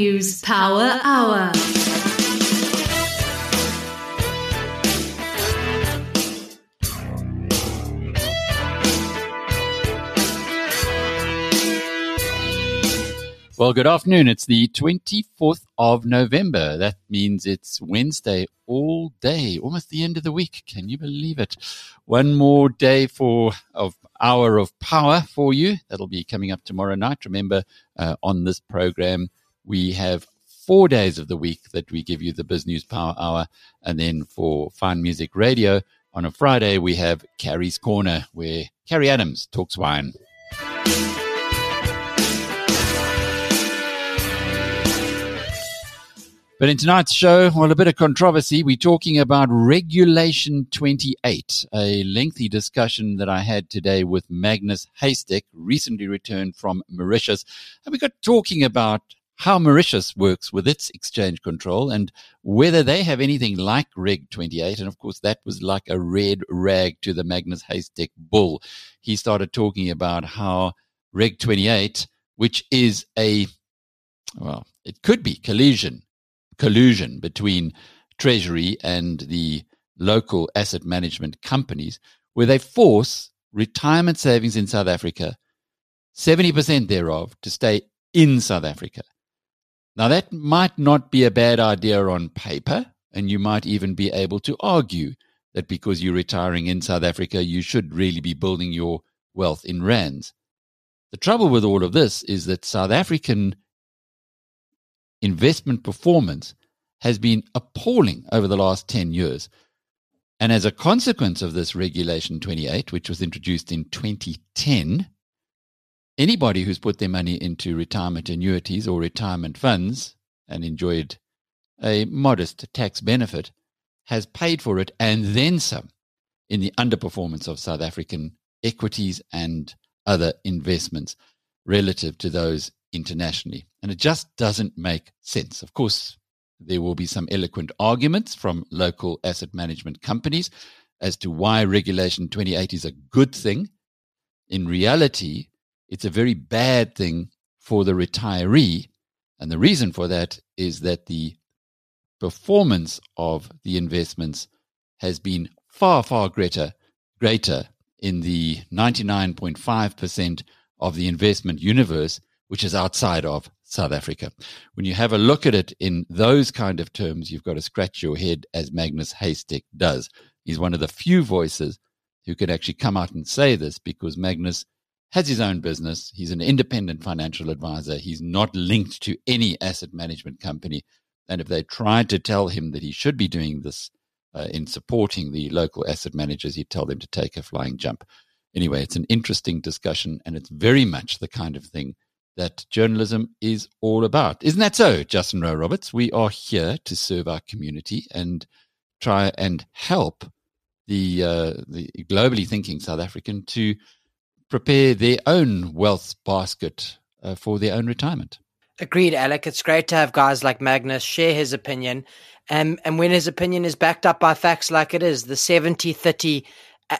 News Power Hour. Well, good afternoon. It's the 24th of November. That means it's Wednesday all day, almost the end of the week. Can you believe it? One more day for of hour of power for you. That'll be coming up tomorrow night. Remember, uh, on this program, we have four days of the week that we give you the Biz News Power Hour. And then for Fine Music Radio, on a Friday, we have Carrie's Corner, where Carrie Adams talks wine. But in tonight's show, well, a bit of controversy. We're talking about Regulation 28, a lengthy discussion that I had today with Magnus Heystek, recently returned from Mauritius. And we got talking about how Mauritius works with its exchange control and whether they have anything like Reg 28. And of course, that was like a red rag to the Magnus Heystek bull. He started talking about how Reg 28, which is a, well, it could be collusion collusion between Treasury and the local asset management companies, where they force retirement savings in South Africa, 70% thereof, to stay in South Africa. Now, that might not be a bad idea on paper, and you might even be able to argue that because you're retiring in South Africa, you should really be building your wealth in rands. The trouble with all of this is that South African investment performance has been appalling over the last 10 years. And as a consequence of this Regulation 28, which was introduced in 2010, anybody who's put their money into retirement annuities or retirement funds and enjoyed a modest tax benefit has paid for it and then some in the underperformance of South African equities and other investments relative to those internationally. And it just doesn't make sense. Of course, there will be some eloquent arguments from local asset management companies as to why Regulation 28 is a good thing. In reality, it's a very bad thing for the retiree. And the reason for that is that the performance of the investments has been far, far greater, greater in the 99.5% of the investment universe, which is outside of South Africa. When you have a look at it in those kind of terms, you've got to scratch your head as Magnus Heystek does. He's one of the few voices who can actually come out and say this because Magnus has his own business. He's an independent financial advisor. He's not linked to any asset management company. And if they tried to tell him that he should be doing this uh, in supporting the local asset managers, he'd tell them to take a flying jump. Anyway, it's an interesting discussion, and it's very much the kind of thing that journalism is all about. Isn't that so, Justin Rowe Roberts? We are here to serve our community and try and help the uh, the globally thinking South African to prepare their own wealth basket uh, for their own retirement. Agreed, Alec. It's great to have guys like Magnus share his opinion. And, and when his opinion is backed up by facts like it is, the 70 30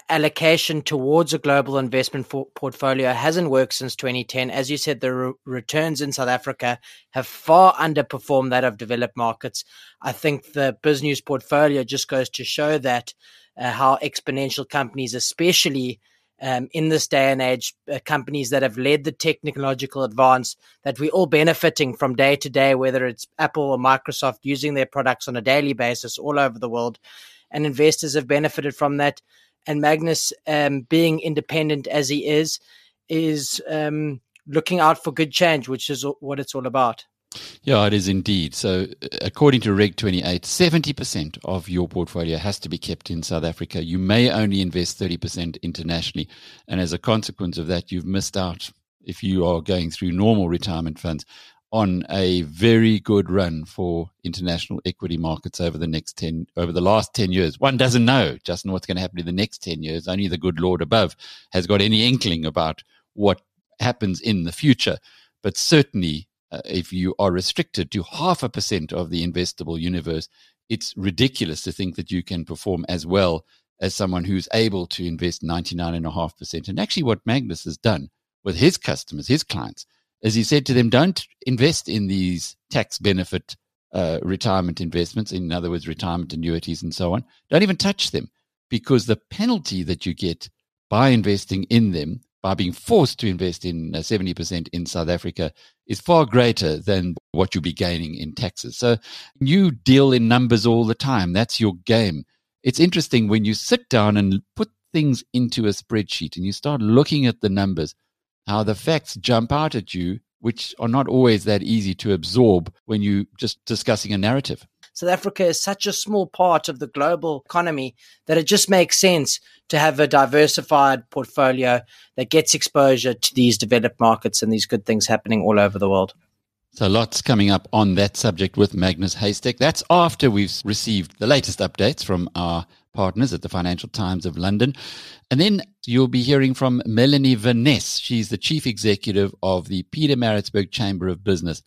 allocation towards a global investment portfolio hasn't worked since 2010. As you said, the re- returns in South Africa have far underperformed that of developed markets. I think the business portfolio just goes to show that uh, how exponential companies, especially um, in this day and age, uh, companies that have led the technological advance that we're all benefiting from day to day, whether it's Apple or Microsoft using their products on a daily basis all over the world. And investors have benefited from that and Magnus, um, being independent as he is, is um, looking out for good change, which is what it's all about. Yeah, it is indeed. So, uh, according to Reg 28, 70% of your portfolio has to be kept in South Africa. You may only invest 30% internationally. And as a consequence of that, you've missed out if you are going through normal retirement funds on a very good run for international equity markets over the next 10 over the last 10 years one doesn't know just what's going to happen in the next 10 years only the good lord above has got any inkling about what happens in the future but certainly uh, if you are restricted to half a percent of the investable universe it's ridiculous to think that you can perform as well as someone who's able to invest 99.5% and actually what magnus has done with his customers his clients as he said to them, don't invest in these tax benefit uh, retirement investments, in other words, retirement annuities and so on. Don't even touch them because the penalty that you get by investing in them, by being forced to invest in uh, 70% in South Africa, is far greater than what you'll be gaining in taxes. So you deal in numbers all the time. That's your game. It's interesting when you sit down and put things into a spreadsheet and you start looking at the numbers, how the facts jump out at you which are not always that easy to absorb when you're just discussing a narrative. South Africa is such a small part of the global economy that it just makes sense to have a diversified portfolio that gets exposure to these developed markets and these good things happening all over the world. So, lots coming up on that subject with Magnus Heystek. That's after we've received the latest updates from our partners at the Financial Times of London. And then you'll be hearing from Melanie Veness. She's the chief executive of the Pietermaritzburg Chamber of Business.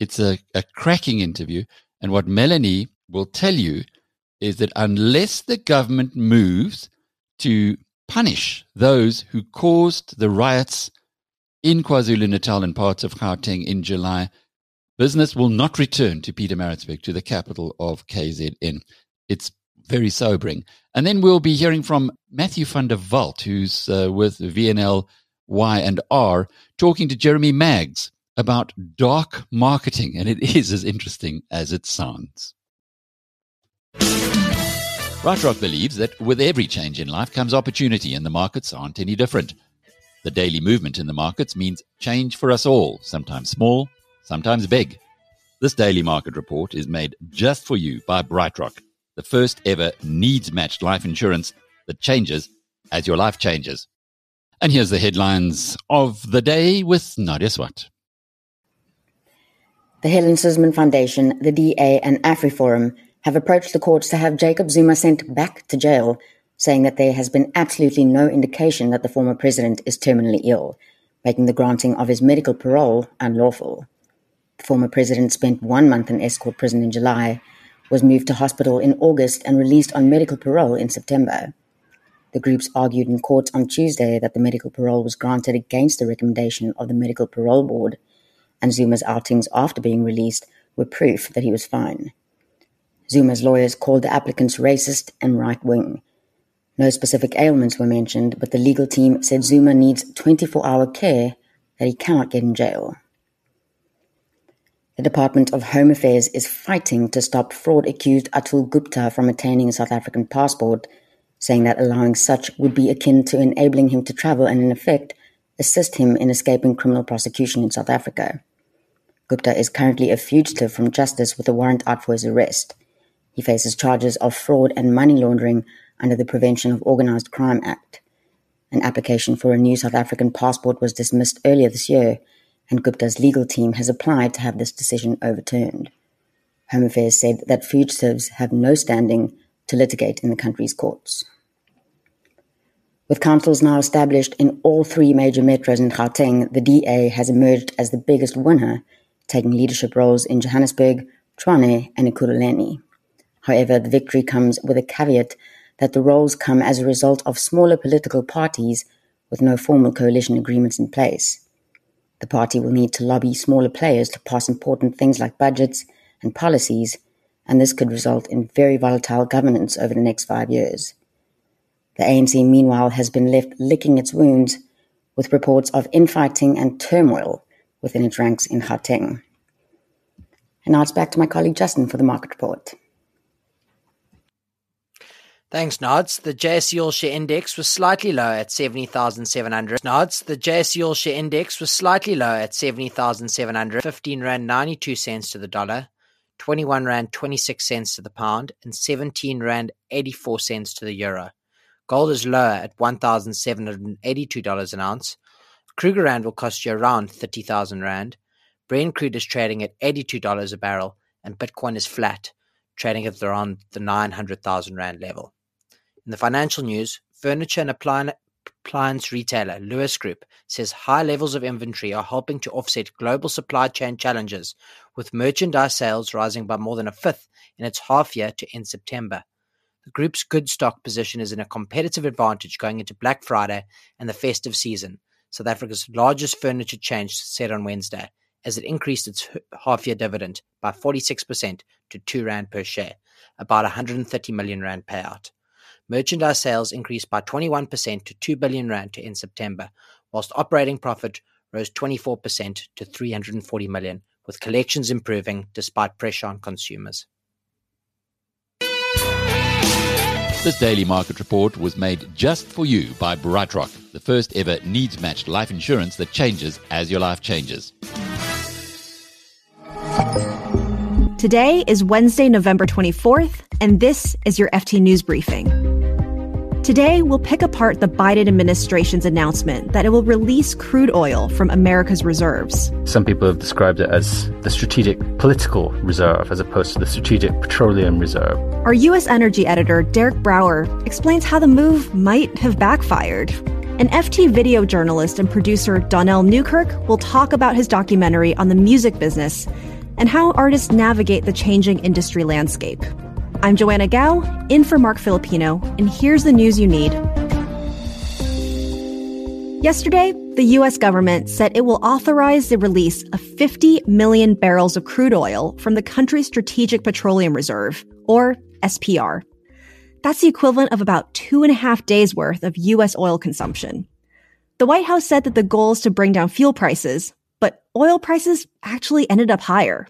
It's a, a cracking interview. And what Melanie will tell you is that unless the government moves to punish those who caused the riots in KwaZulu Natal and parts of Gauteng in July, business will not return to Peter Pietermaritzburg, to the capital of KZN. It's very sobering. And then we'll be hearing from Matthew van der Valk, who's uh, with VML Y and R, talking to Jeremy Maggs about dark marketing. And it is as interesting as it sounds. BrightRock believes that with every change in life comes opportunity, and the markets aren't any different. The daily movement in the markets means change for us all, sometimes small, sometimes big. This daily market report is made just for you by BrightRock the first ever needs matched life insurance that changes as your life changes. And here's the headlines of the day with Nadia Swart. The Helen Suzman Foundation, the DA, and AfriForum have approached the courts to have Jacob Zuma sent back to jail, saying that there has been absolutely no indication that the former president is terminally ill, making the granting of his medical parole unlawful. The former president spent one month in Estcourt prison in July was moved to hospital in August and released on medical parole in September. The groups argued in court on Tuesday that the medical parole was granted against the recommendation of the Medical Parole Board, and Zuma's outings after being released were proof that he was fine. Zuma's lawyers called the applicants racist and right wing. No specific ailments were mentioned, but the legal team said Zuma needs 24 hour care that he cannot get in jail. The Department of Home Affairs is fighting to stop fraud accused Atul Gupta from attaining a South African passport, saying that allowing such would be akin to enabling him to travel and, in effect, assist him in escaping criminal prosecution in South Africa. Gupta is currently a fugitive from justice with a warrant out for his arrest. He faces charges of fraud and money laundering under the Prevention of Organised Crime Act. An application for a new South African passport was dismissed earlier this year and Gupta's legal team has applied to have this decision overturned. Home Affairs said that fugitives have no standing to litigate in the country's courts. With councils now established in all three major metros in Gauteng, the DA has emerged as the biggest winner, taking leadership roles in Johannesburg, Tshwane, and Ekurhuleni. However, the victory comes with a caveat that the roles come as a result of smaller political parties with no formal coalition agreements in place. The party will need to lobby smaller players to pass important things like budgets and policies, and this could result in very volatile governance over the next five years. The ANC, meanwhile, has been left licking its wounds with reports of infighting and turmoil within its ranks in Gauteng. And now it's back to my colleague Justin for the market report. Thanks, Nods. The JSE All Share Index was slightly lower at 70,700. Nods. The JSE All Share Index was slightly lower at 70,700. 15 Rand 92 cents to the dollar, 21 Rand 26 cents to the pound, and 17 Rand 84 cents to the euro. Gold is lower at $1,782 an ounce. Krugerrand will cost you around 30,000 Rand. Brent crude is trading at $82 a barrel, and Bitcoin is flat, trading at around the 900,000 Rand level. In the financial news, furniture and appliance retailer Lewis Group says high levels of inventory are helping to offset global supply chain challenges, with merchandise sales rising by more than a fifth in its half year to end September. The group's good stock position is in a competitive advantage going into Black Friday and the festive season, South Africa's largest furniture chain, said on Wednesday, as it increased its half year dividend by 46% to 2 Rand per share, about 130 million Rand payout. Merchandise sales increased by 21% to 2 billion Rand to end September, whilst operating profit rose 24% to 340 million, with collections improving despite pressure on consumers. This daily market report was made just for you by BrightRock, the first ever needs matched life insurance that changes as your life changes. Today is Wednesday, November 24th, and this is your FT News Briefing. Today, we'll pick apart the Biden administration's announcement that it will release crude oil from America's reserves. Some people have described it as the strategic political reserve as opposed to the strategic petroleum reserve. Our U.S. energy editor, Derek Brower, explains how the move might have backfired. An FT video journalist and producer, Donnell Newkirk, will talk about his documentary on the music business and how artists navigate the changing industry landscape. I'm Joanna Gao, in for Marc Filippino, and here's the news you need. Yesterday, the U.S. government said it will authorize the release of 50 million barrels of crude oil from the country's Strategic Petroleum Reserve, or SPR. That's the equivalent of about two and a half days worth of U.S. oil consumption. The White House said that the goal is to bring down fuel prices, but oil prices actually ended up higher.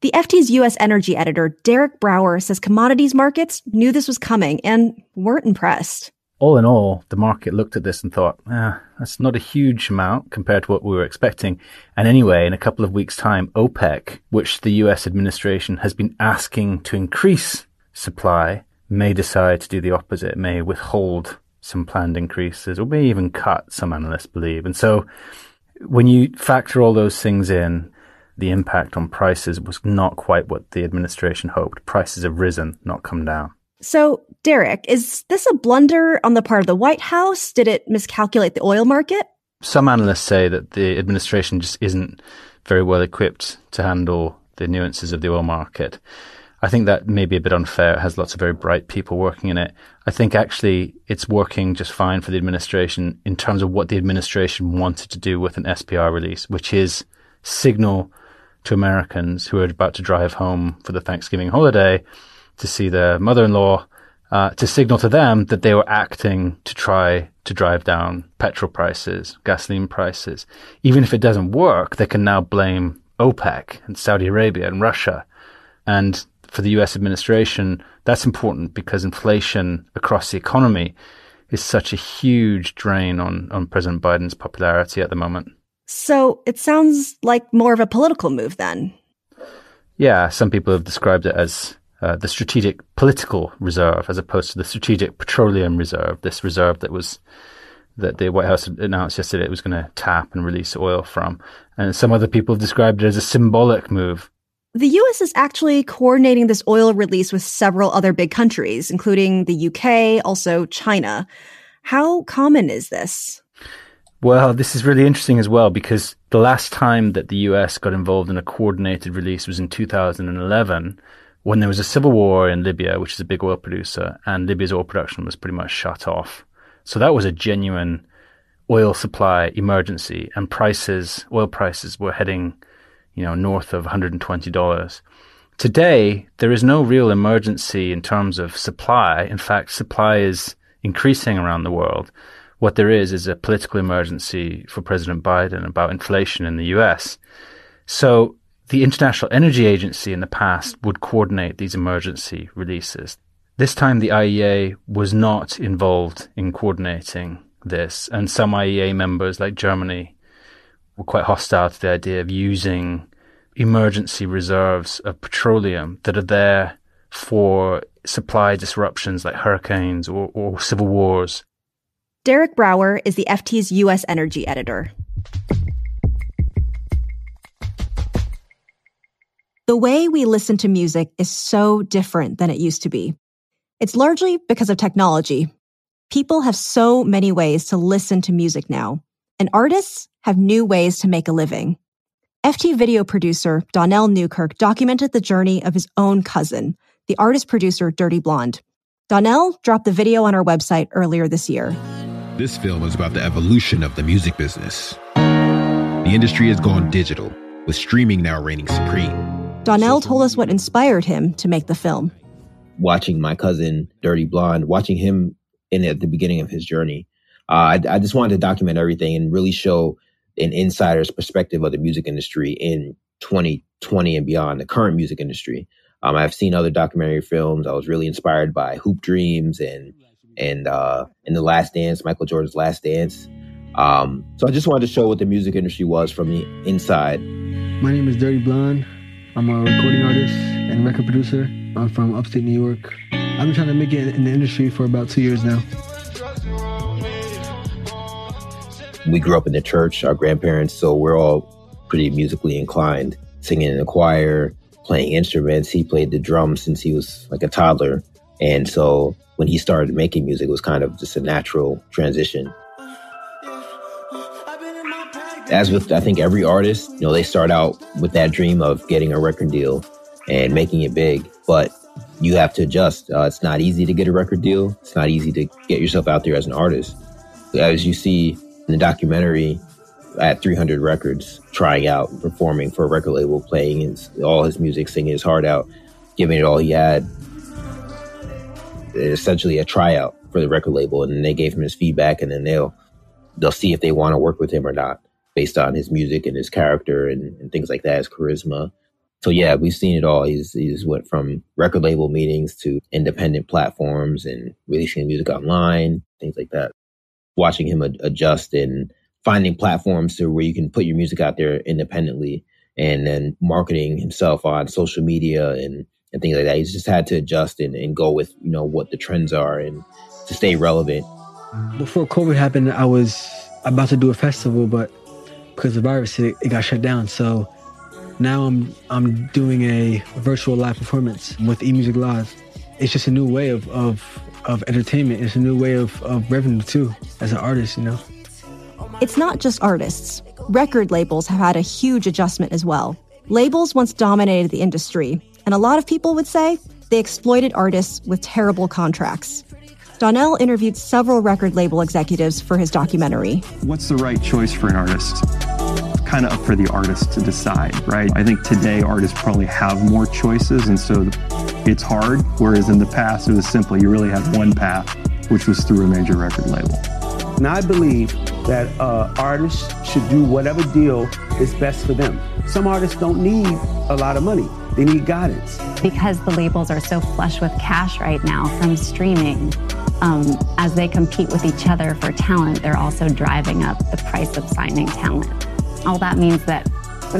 The FT's U.S. energy editor, Derek Brower, says commodities markets knew this was coming and weren't impressed. All in all, the market looked at this and thought, ah, that's not a huge amount compared to what we were expecting. And anyway, in a couple of weeks' time, OPEC, which the US administration has been asking to increase supply, may decide to do the opposite, may withhold some planned increases, or may even cut, some analysts believe. And so when you factor all those things in, the impact on prices was not quite what the administration hoped. Prices have risen, not come down. So, Derek, is this a blunder on the part of the White House? Did it miscalculate the oil market? Some analysts say that the administration just isn't very well equipped to handle the nuances of the oil market. I think that may be a bit unfair. It has lots of very bright people working in it. I think actually it's working just fine for the administration in terms of what the administration wanted to do with an SPR release, which is signal to Americans who are about to drive home for the Thanksgiving holiday to see their mother-in-law, uh, to signal to them that they were acting to try to drive down petrol prices, gasoline prices. Even if it doesn't work, they can now blame OPEC and Saudi Arabia and Russia. And for the US administration, that's important because inflation across the economy is such a huge drain on, on President Biden's popularity at the moment. So it sounds like more of a political move then. Yeah, some people have described it as uh, the strategic political reserve as opposed to the strategic petroleum reserve, this reserve that was that the White House announced yesterday it was going to tap and release oil from. And some other people have described it as a symbolic move. The US is actually coordinating this oil release with several other big countries, including the UK, also China. How common is this? Well, this is really interesting as well because the last time that the US got involved in a coordinated release was in 2011 when there was a civil war in Libya, which is a big oil producer, and Libya's oil production was pretty much shut off. So that was a genuine oil supply emergency and prices, oil prices were heading, you know, north of $120. Today, there is no real emergency in terms of supply. In fact, supply is increasing around the world. What there is is a political emergency for President Biden about inflation in the US. So the International Energy Agency in the past would coordinate these emergency releases. This time the IEA was not involved in coordinating this, and some IEA members, like Germany, were quite hostile to the idea of using emergency reserves of petroleum that are there for supply disruptions like hurricanes or, or civil wars. Derek Brower is the FT's U.S. energy editor. The way we listen to music is so different than it used to be. It's largely because of technology. People have so many ways to listen to music now, and artists have new ways to make a living. FT video producer Donnell Newkirk documented the journey of his own cousin, the artist producer Dirty Blonde. Donnell dropped the video on our website earlier this year. This film is about the evolution of the music business. The industry has gone digital, with streaming now reigning supreme. Donnell told us what inspired him to make the film. Watching my cousin, Dirty Blonde, watching him in at the beginning of his journey, uh, I, I just wanted to document everything and really show an insider's perspective of the music industry in 2020 and beyond, the current music industry. Um, I've seen other documentary films. I was really inspired by Hoop Dreams and and uh, in the Last Dance, Michael Jordan's Last Dance. Um, so I just wanted to show what the music industry was from the inside. My name is Dirty Blonde. I'm a recording artist and record producer. I'm from upstate New York. I've been trying to make it in the industry for about two years now. We grew up in the church, our grandparents, so we're all pretty musically inclined, singing in the choir, playing instruments. He played the drums since he was like a toddler. And so when he started making music, it was kind of just a natural transition. As with, I think, every artist, you know, they start out with that dream of getting a record deal and making it big, but you have to adjust. Uh, it's not easy to get a record deal. It's not easy to get yourself out there as an artist. As you see in the documentary, at 300 records, trying out, performing for a record label, playing his, all his music, singing his heart out, giving it all he had. Essentially a tryout for the record label, and they gave him his feedback, and then they'll they'll see if they want to work with him or not, based on his music and his character and, and things like that, his charisma. So yeah, we've seen it all. He's he's went from record label meetings to independent platforms and releasing music online, things like that. Watching him ad- adjust and finding platforms to where you can put your music out there independently and then marketing himself on social media and, and things like that. He's just had to adjust and, and go with, you know, what the trends are and to stay relevant. Before COVID happened, I was about to do a festival, but because of the virus, it, it got shut down. So now I'm I'm doing a virtual live performance with eMusic Live. It's just a new way of, of, of entertainment. It's a new way of, of revenue too, as an artist, you know. It's not just artists. Record labels have had a huge adjustment as well. Labels once dominated the industry, and a lot of people would say they exploited artists with terrible contracts. Donnell interviewed several record label executives for his documentary. What's the right choice for an artist? Kind of up for the artist to decide, right? I think today artists probably have more choices, and so it's hard. Whereas in the past, it was simple. You really had one path, which was through a major record label. And I believe that uh, artists should do whatever deal is best for them. Some artists don't need a lot of money, they need guidance. Because the labels are so flush with cash right now from streaming, um, as they compete with each other for talent, they're also driving up the price of signing talent. All that means that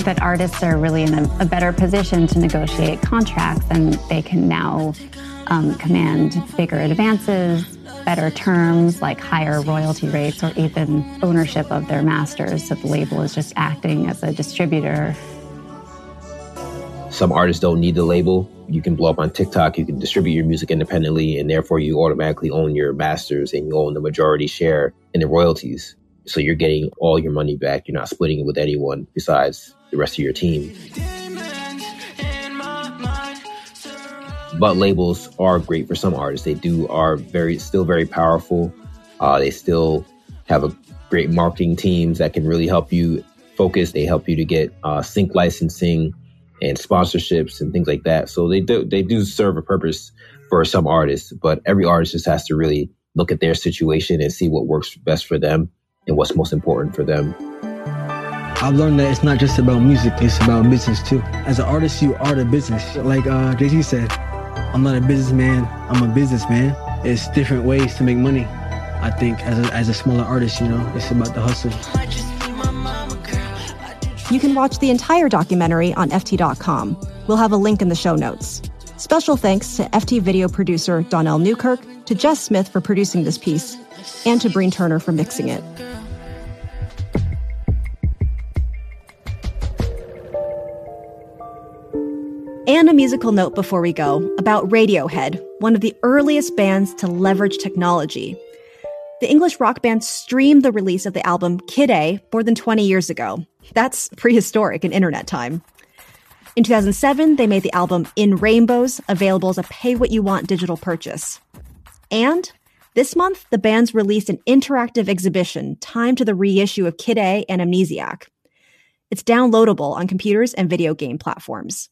that artists are really in a, a better position to negotiate contracts, and they can now um, command bigger advances, better terms like higher royalty rates, or even ownership of their masters. So the label is just acting as a distributor. Some artists don't need the label. You can blow up on TikTok, you can distribute your music independently, and therefore you automatically own your masters and you own the majority share in the royalties. So you're getting all your money back. You're not splitting it with anyone besides the rest of your team. But labels are great for some artists. They do are very still very powerful. Uh, they still have a great marketing teams that can really help you focus. They help you to get uh, sync licensing and sponsorships and things like that. So they do they do serve a purpose for some artists. But every artist just has to really look at their situation and see what works best for them and what's most important for them. I've learned that it's not just about music, it's about business too. As an artist, you are the business. Like uh, Jay-Z said, I'm not a businessman, I'm a businessman. It's different ways to make money. I think as a, as a smaller artist, you know, it's about the hustle. You can watch the entire documentary on FT.com. We'll have a link in the show notes. Special thanks to FT video producer Donnell Newkirk, to Jess Smith for producing this piece, and to Breen Turner for mixing it. And a musical note before we go about Radiohead, one of the earliest bands to leverage technology. The English rock band streamed the release of the album Kid A more than 20 years ago. That's prehistoric in internet time. In 2007, they made the album In Rainbows available as a pay what you want digital purchase. And This month, the band's released an interactive exhibition timed to the reissue of Kid A and Amnesiac. It's downloadable on computers and video game platforms.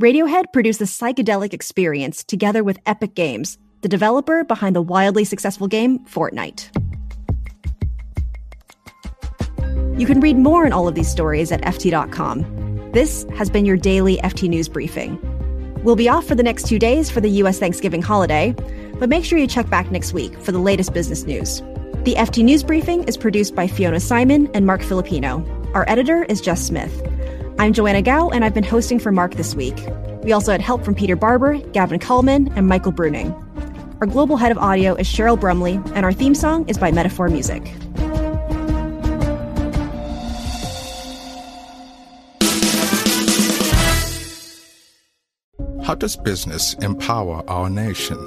Radiohead produced the psychedelic experience together with Epic Games, the developer behind the wildly successful game Fortnite. You can read more on all of these stories at FT.com. This has been your daily FT News Briefing. We'll be off for the next two days for the US Thanksgiving holiday, but make sure you check back next week for the latest business news. The FT News Briefing is produced by Fiona Symon and Marc Filippino. Our editor is Jess Smith. I'm Joanna Gao, and I've been hosting for Mark this week. We also had help from Peter Barber, Gavin Kallmann, and Michael Bruning. Our global head of audio is Cheryl Brumley, and our theme song is by Metaphor Music. How does business empower our nation?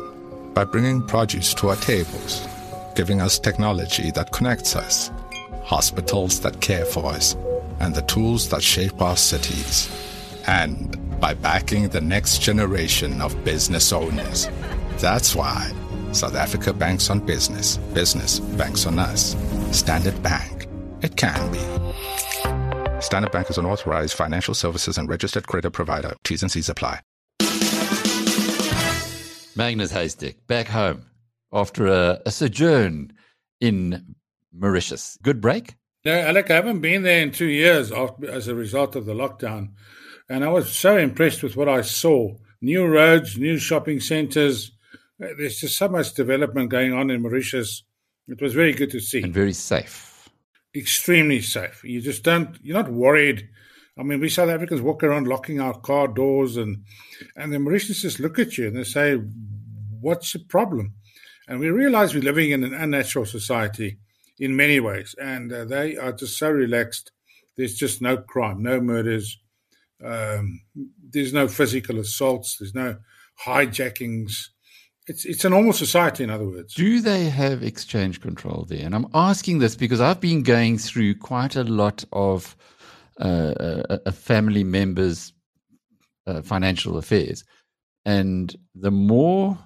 By bringing produce to our tables, giving us technology that connects us, hospitals that care for us, and the tools that shape our cities. And by backing the next generation of business owners. That's why South Africa banks on business, business banks on us. Standard Bank. It can be. Standard Bank is an authorized financial services and registered credit provider. T's and C's apply. Magnus Heystek back home after a, a sojourn in Mauritius. Good break? No, Alec, I haven't been there in two years after, as a result of the lockdown. And I was so impressed with what I saw new roads, new shopping centres. There's just so much development going on in Mauritius. It was very good to see. And very safe. Extremely safe. You just don't, you're not worried. I mean, we South Africans walk around locking our car doors, and, and the Mauritians just look at you and they say, What's the problem? And we realize we're living in an unnatural society in many ways. And uh, they are just so relaxed. There's just no crime, no murders, um, there's no physical assaults. There's no hijackings. It's it's a normal society, in other words. Do they have exchange control there? And I'm asking this because I've been going through quite a lot of uh, a, a family members' uh, financial affairs, and the more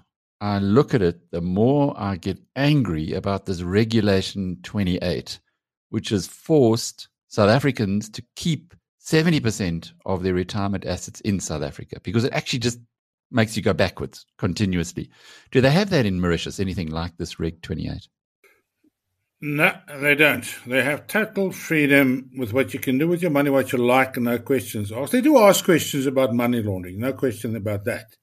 I look at it, the more I get angry about this regulation 28, which has forced South Africans to keep 70% of their retirement assets in South Africa because it actually just makes you go backwards continuously. Do they have that in Mauritius, anything like this Reg 28? No, they don't. They have total freedom with what you can do with your money, what you like, and no questions asked. They do ask questions about money laundering, no question about that.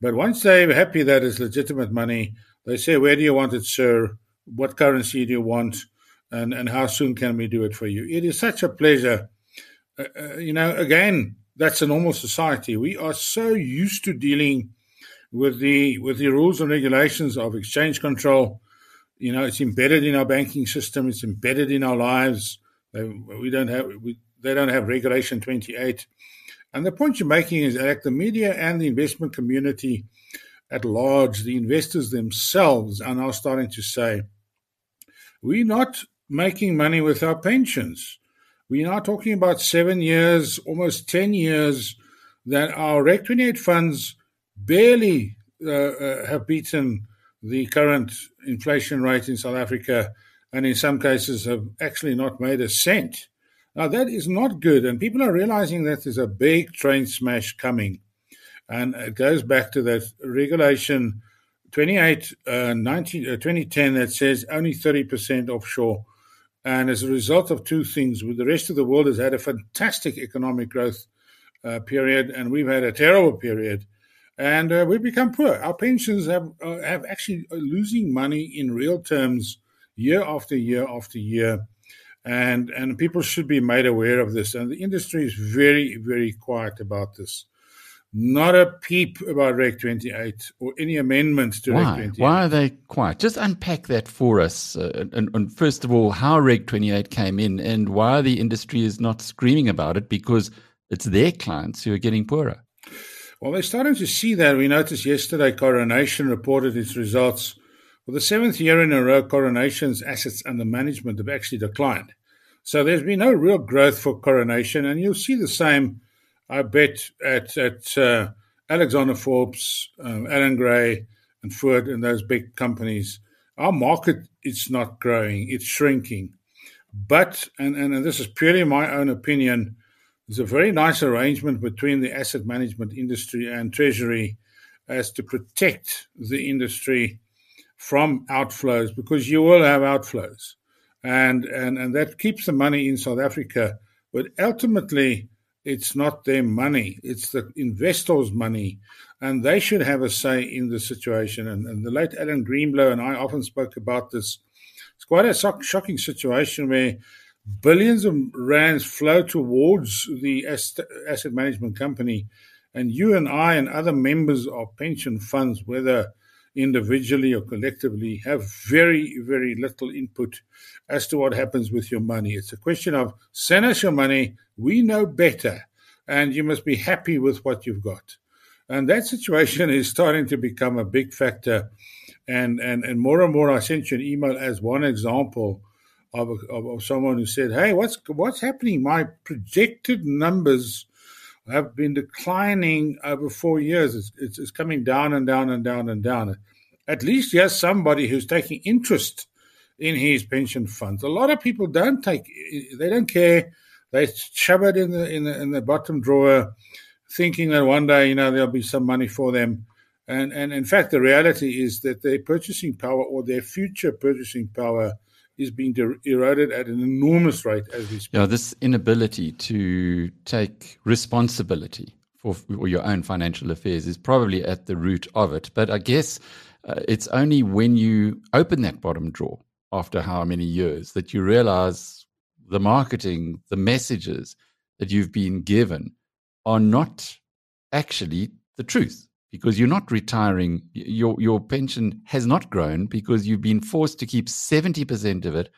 But once they're happy that it's legitimate money, they say, Where do you want it, sir? What currency do you want? And, and how soon can we do it for you? It is such a pleasure uh, uh, you know, again, that's a normal society. We are so used to dealing with the with the rules and regulations of exchange control. You know, it's embedded in our banking system. It's embedded in our lives. They, we don't have we, they don't have regulation twenty eight. And the point you're making is that the media and the investment community at large, the investors themselves, are now starting to say, we're not making money with our pensions. We are now talking about seven years, almost 10 years, that our Reg 28 funds barely uh, uh, have beaten the current inflation rate in South Africa, and in some cases have actually not made a cent. Now, that is not good, and people are realizing that there's a big train smash coming. And it goes back to that regulation 28, uh, 19, uh, 2010 that says only 30% offshore and as a result of two things, the rest of the world has had a fantastic economic growth uh, period, and we've had a terrible period, and uh, we've become poor. Our pensions have uh, have actually uh, losing money in real terms year after year after year, and and people should be made aware of this. And the industry is very very quiet about this not a peep about Reg 28 or any amendments to Why? Reg 28. Why are they quiet? Just unpack that for us. Uh, and, and, first of all, how Reg 28 came in and why the industry is not screaming about it because it's their clients who are getting poorer. Well, they're starting to see that. We noticed yesterday Coronation reported its results. For the seventh year in a row, Coronation's assets under management have actually declined. So there's been no real growth for Coronation, and you'll see the same I bet at at uh, Alexander Forbes, um, Allan Gray, and Foord, and those big companies. our market is not growing; it's shrinking. But and, and, and this is purely my own opinion. There's a very nice arrangement between the asset management industry and Treasury as to protect the industry from outflows because you will have outflows. And, and, and that keeps the money in South Africa. But ultimately, it's not their money, it's the investors' money. And they should have a say in the situation. And, and the late Allan Greenblo and I often spoke about this. It's quite a shocking situation where billions of rands flow towards the asset management company. And you and I and other members of pension funds, whether individually or collectively, have very, very little input as to what happens with your money. It's a question of send us your money, we know better, and you must be happy with what you've got. And that situation is starting to become a big factor. And, and, and more and more, I sent you an email as one example of, of, of someone who said, "Hey, what's what's happening? My projected numbers have been declining uh, over four years. It's, it's, it's coming down and down and down and down. At least he has somebody who's taking interest in his pension funds. A lot of people don't take, they don't care. They shove it in the in the in the bottom drawer, thinking that one day you know there'll be some money for them. And and in fact, the reality is that their purchasing power or their future purchasing power is being eroded at an enormous rate as we speak. Yeah, this inability to take responsibility for, for your own financial affairs is probably at the root of it. But I guess uh, it's only when you open that bottom drawer after how many years that you realize the marketing, the messages that you've been given are not actually the truth because you're not retiring. Your, your pension has not grown because you've been forced to keep 70% of it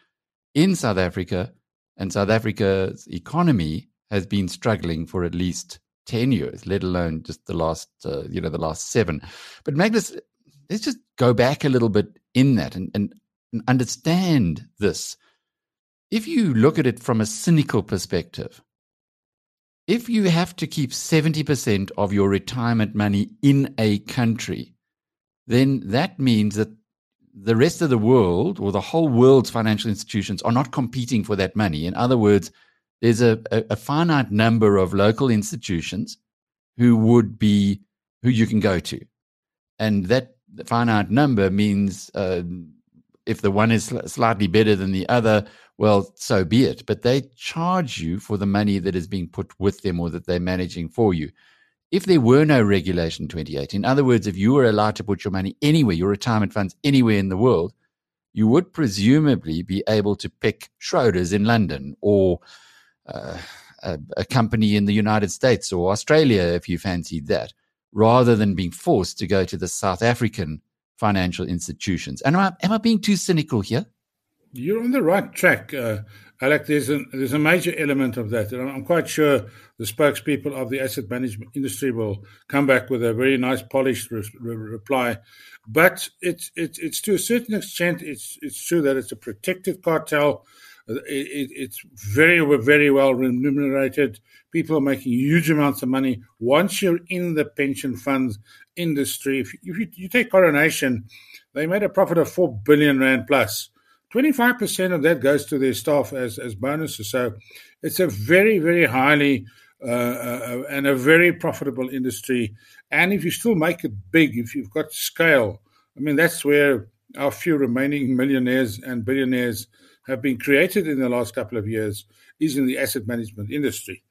in South Africa, and South Africa's economy has been struggling for at least 10 years, let alone just the last, uh, you know, the last seven. But Magnus, let's just go back a little bit in that and, and, and understand this. If you look at it from a cynical perspective, if you have to keep 70% of your retirement money in a country, then that means that the rest of the world or the whole world's financial institutions are not competing for that money. In other words, there's a, a, a finite number of local institutions who would be who you can go to. And that finite number means uh, if the one is slightly better than the other, well, so be it. But they charge you for the money that is being put with them or that they're managing for you. If there were no Regulation 28, in other words, if you were allowed to put your money anywhere, your retirement funds anywhere in the world, you would presumably be able to pick Schroders in London or uh, a, a company in the United States or Australia if you fancied that, rather than being forced to go to the South African financial institutions. And am I, am I being too cynical here? You're on the right track, uh, Alec. There's a there's a major element of that, and I'm quite sure the spokespeople of the asset management industry will come back with a very nice, polished re- re- reply. But it's it's it's to a certain extent, it's it's true that it's a protected cartel. It, it, it's very very well remunerated. People are making huge amounts of money once you're in the pension funds industry. If, if you, you take Coronation, they made a profit of four billion rand plus 25% of that goes to their staff as, as bonuses. So it's a very, very highly uh, uh, and a very profitable industry. And if you still make it big, if you've got scale, I mean, that's where our few remaining millionaires and billionaires have been created in the last couple of years is in the asset management industry.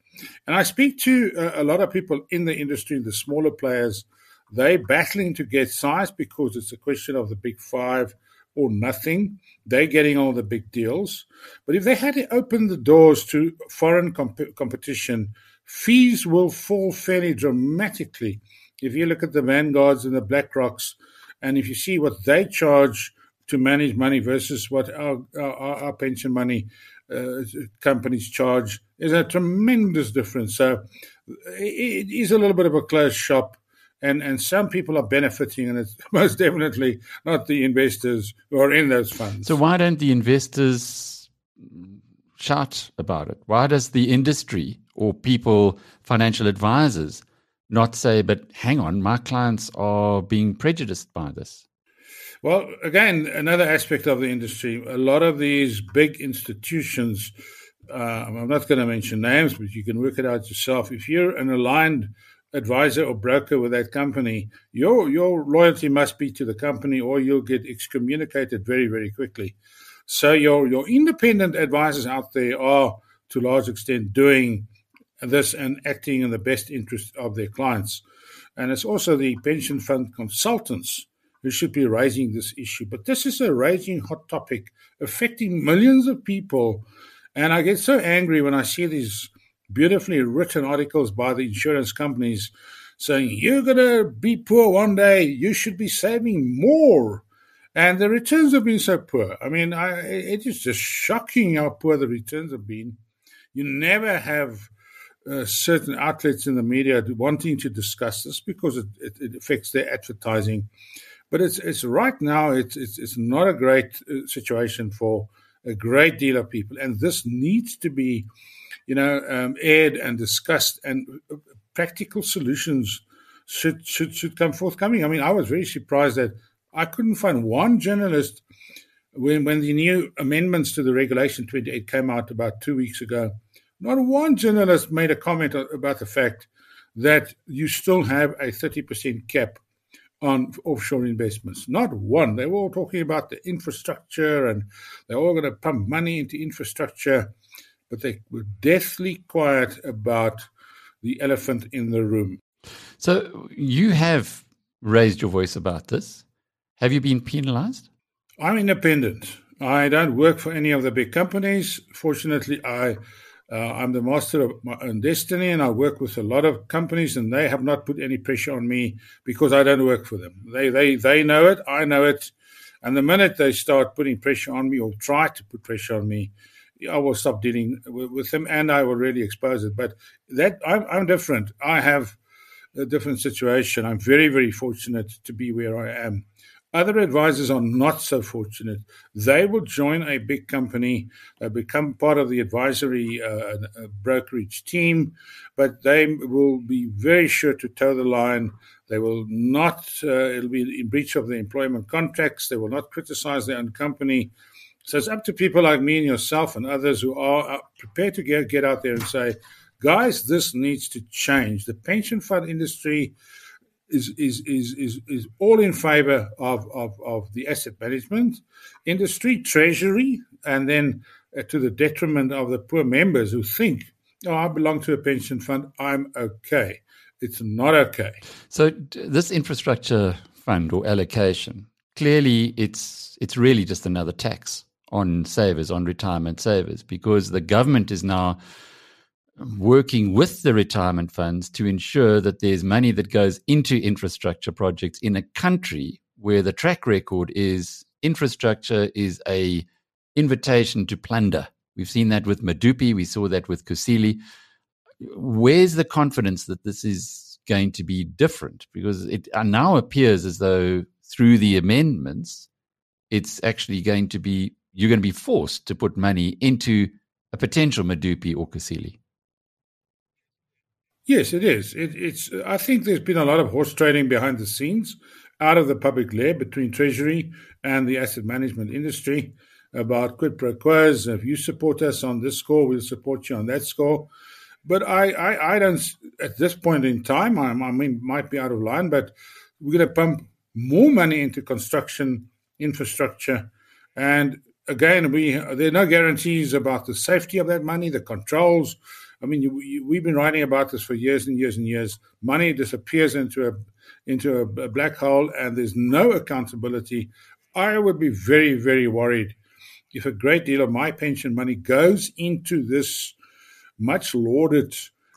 And I speak to a, a lot of people in the industry, the smaller players. They're battling to get size because it's a question of the big five or nothing. They're getting all the big deals. But if they had to open the doors to foreign comp- competition, fees will fall fairly dramatically. If you look at the Vanguards and the BlackRocks, and if you see what they charge to manage money versus what our, our, our pension money uh, companies charge, is a tremendous difference. So it is a little bit of a closed shop and and some people are benefiting, and it's most definitely not the investors who are in those funds. So why don't the investors shout about it? Why does the industry or people, financial advisors, not say, "But hang on, my clients are being prejudiced by this"? Well, again, another aspect of the industry, a lot of these big institutions, uh, I'm not going to mention names, but you can work it out yourself. If you're an aligned advisor or broker with that company, your your loyalty must be to the company, or you'll get excommunicated very very quickly. So your your independent advisors out there are to a large extent doing this and acting in the best interest of their clients, and it's also the pension fund consultants who should be raising this issue. But this is a raging hot topic affecting millions of people, and I get so angry when I see these beautifully written articles by the insurance companies saying, You're going to be poor one day, you should be saving more. And the returns have been so poor. I mean, I, it is just shocking how poor the returns have been. You never have uh, certain outlets in the media wanting to discuss this because it, it, it, affects their advertising. But it's it's right now it's it's, it's not a great uh, situation for a great deal of people, and this needs to be you know, um, aired and discussed, and uh, practical solutions should should should come forthcoming. I mean, I was very surprised that I couldn't find one journalist when when the new amendments to the regulation 28 came out about two weeks ago. Not one journalist made a comment about the fact that you still have a 30% cap on offshore investments. Not one. They were all talking about the infrastructure and they're all going to pump money into infrastructure but they were deathly quiet about the elephant in the room. So you have raised your voice about this. Have you been penalized? I'm independent. I don't work for any of the big companies. Fortunately, I uh, I'm the master of my own destiny, and I work with a lot of companies, and they have not put any pressure on me because I don't work for them. They they they know it, I know it, and the minute they start putting pressure on me or try to put pressure on me, I will stop dealing with, with them, and I will really expose it. But that I'm, I'm different. I have a different situation. I'm very, very fortunate to be where I am. Other advisors are not so fortunate. They will join a big company, uh, become part of the advisory uh, uh, brokerage team, but they will be very sure to toe the line. They will not, uh, it'll be in breach of the employment contracts. They will not criticize their own company. So it's up to people like me and yourself and others who are prepared to get, get out there and say, guys, this needs to change. The pension fund industry is is is is, is all in favor of, of, of the asset management industry, treasury, and then uh, to the detriment of the poor members who think, oh, I belong to a pension fund, I'm okay. It's not okay. So this infrastructure fund or allocation, clearly it's it's really just another tax on savers, on retirement savers, because the government is now working with the retirement funds to ensure that there's money that goes into infrastructure projects in a country where the track record is infrastructure is a invitation to plunder. We've seen that with Medupi, we saw that with Kusile. Where's the confidence that this is going to be different? Because it now appears as though through the amendments, it's actually going to be you're going to be forced to put money into a potential Medupi or Kusile. Yes, it is. It, it's. I think there's been a lot of horse trading behind the scenes, out of the public lair between Treasury and the asset management industry about quid pro quos. If you support us on this score, we'll support you on that score. But I, I, I don't. At this point in time, I, I mean, might be out of line, but we're going to pump more money into construction infrastructure, and again, we there are no guarantees about the safety of that money, the controls. I mean, you, you, we've been writing about this for years and years and years. Money disappears into a into a, a black hole, and there's no accountability. I would be very, very worried if a great deal of my pension money goes into this much lauded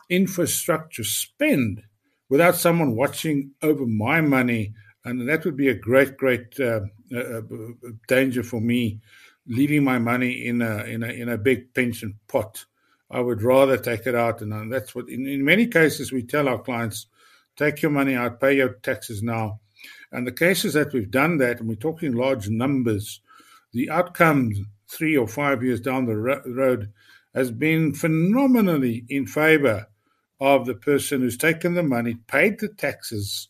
infrastructure spend without someone watching over my money. And that would be a great, great uh, uh, uh danger for me leaving my money in a in a in a big pension pot. I would rather take it out, and that's what in, in many cases we tell our clients: take your money out, pay your taxes now. And the cases that we've done that, and we're talking large numbers, the outcomes three or five years down the ro- road has been phenomenally in favor of the person who's taken the money, paid the taxes,